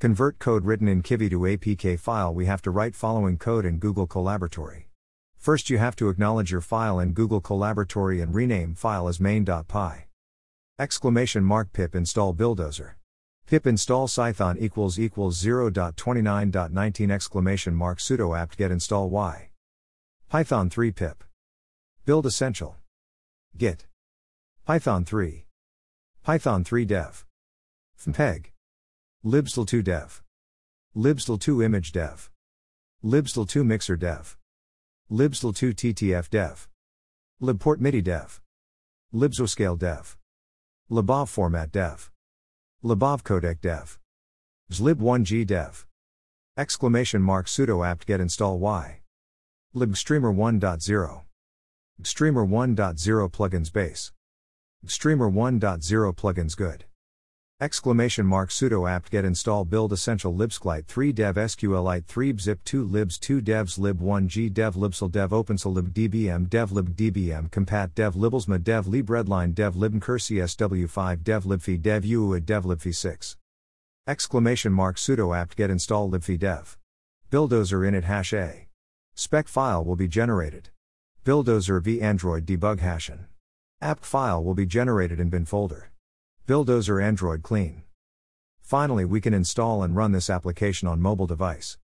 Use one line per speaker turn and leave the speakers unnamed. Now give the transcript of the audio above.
Convert code written in Kivy to APK file. We have to write following code in Google Colaboratory. First, you have to acknowledge your file in Google Colaboratory and rename file as main.py. Exclamation mark pip install buildozer. Pip install Cython equals equals 0.29.19 exclamation mark sudo apt get install y. Python 3 pip. Build essential. Git. Python 3. Python 3 dev. ffmpeg. Libstal2 dev. libsdl2 image dev. libsdl2 mixer dev. libsdl2 ttf dev. libport midi dev. libswscale dev. libavformat dev. libavcodec dev. zlib1g dev. Exclamation mark sudo apt get install y. libstreamer 1.0. Streamer 1.0 plugins base. Streamer 1.0 plugins good. Exclamation mark sudo apt get install build essential libsqlite 3 dev sqlite 3 zip 2 libs 2 devs lib 1 g dev libssl dev openssl lib dbm dev lib dbm compat dev liblzma dev lib readline dev libncursesw5 dev libffi dev uid dev libffi 6 exclamation mark sudo apt get install libffi dev. Buildozer init hash a. Spec file will be generated. Buildozer v android debug hashin. App file will be generated in bin folder Buildozer Android Clean. Finally, we can install and run this application on mobile device.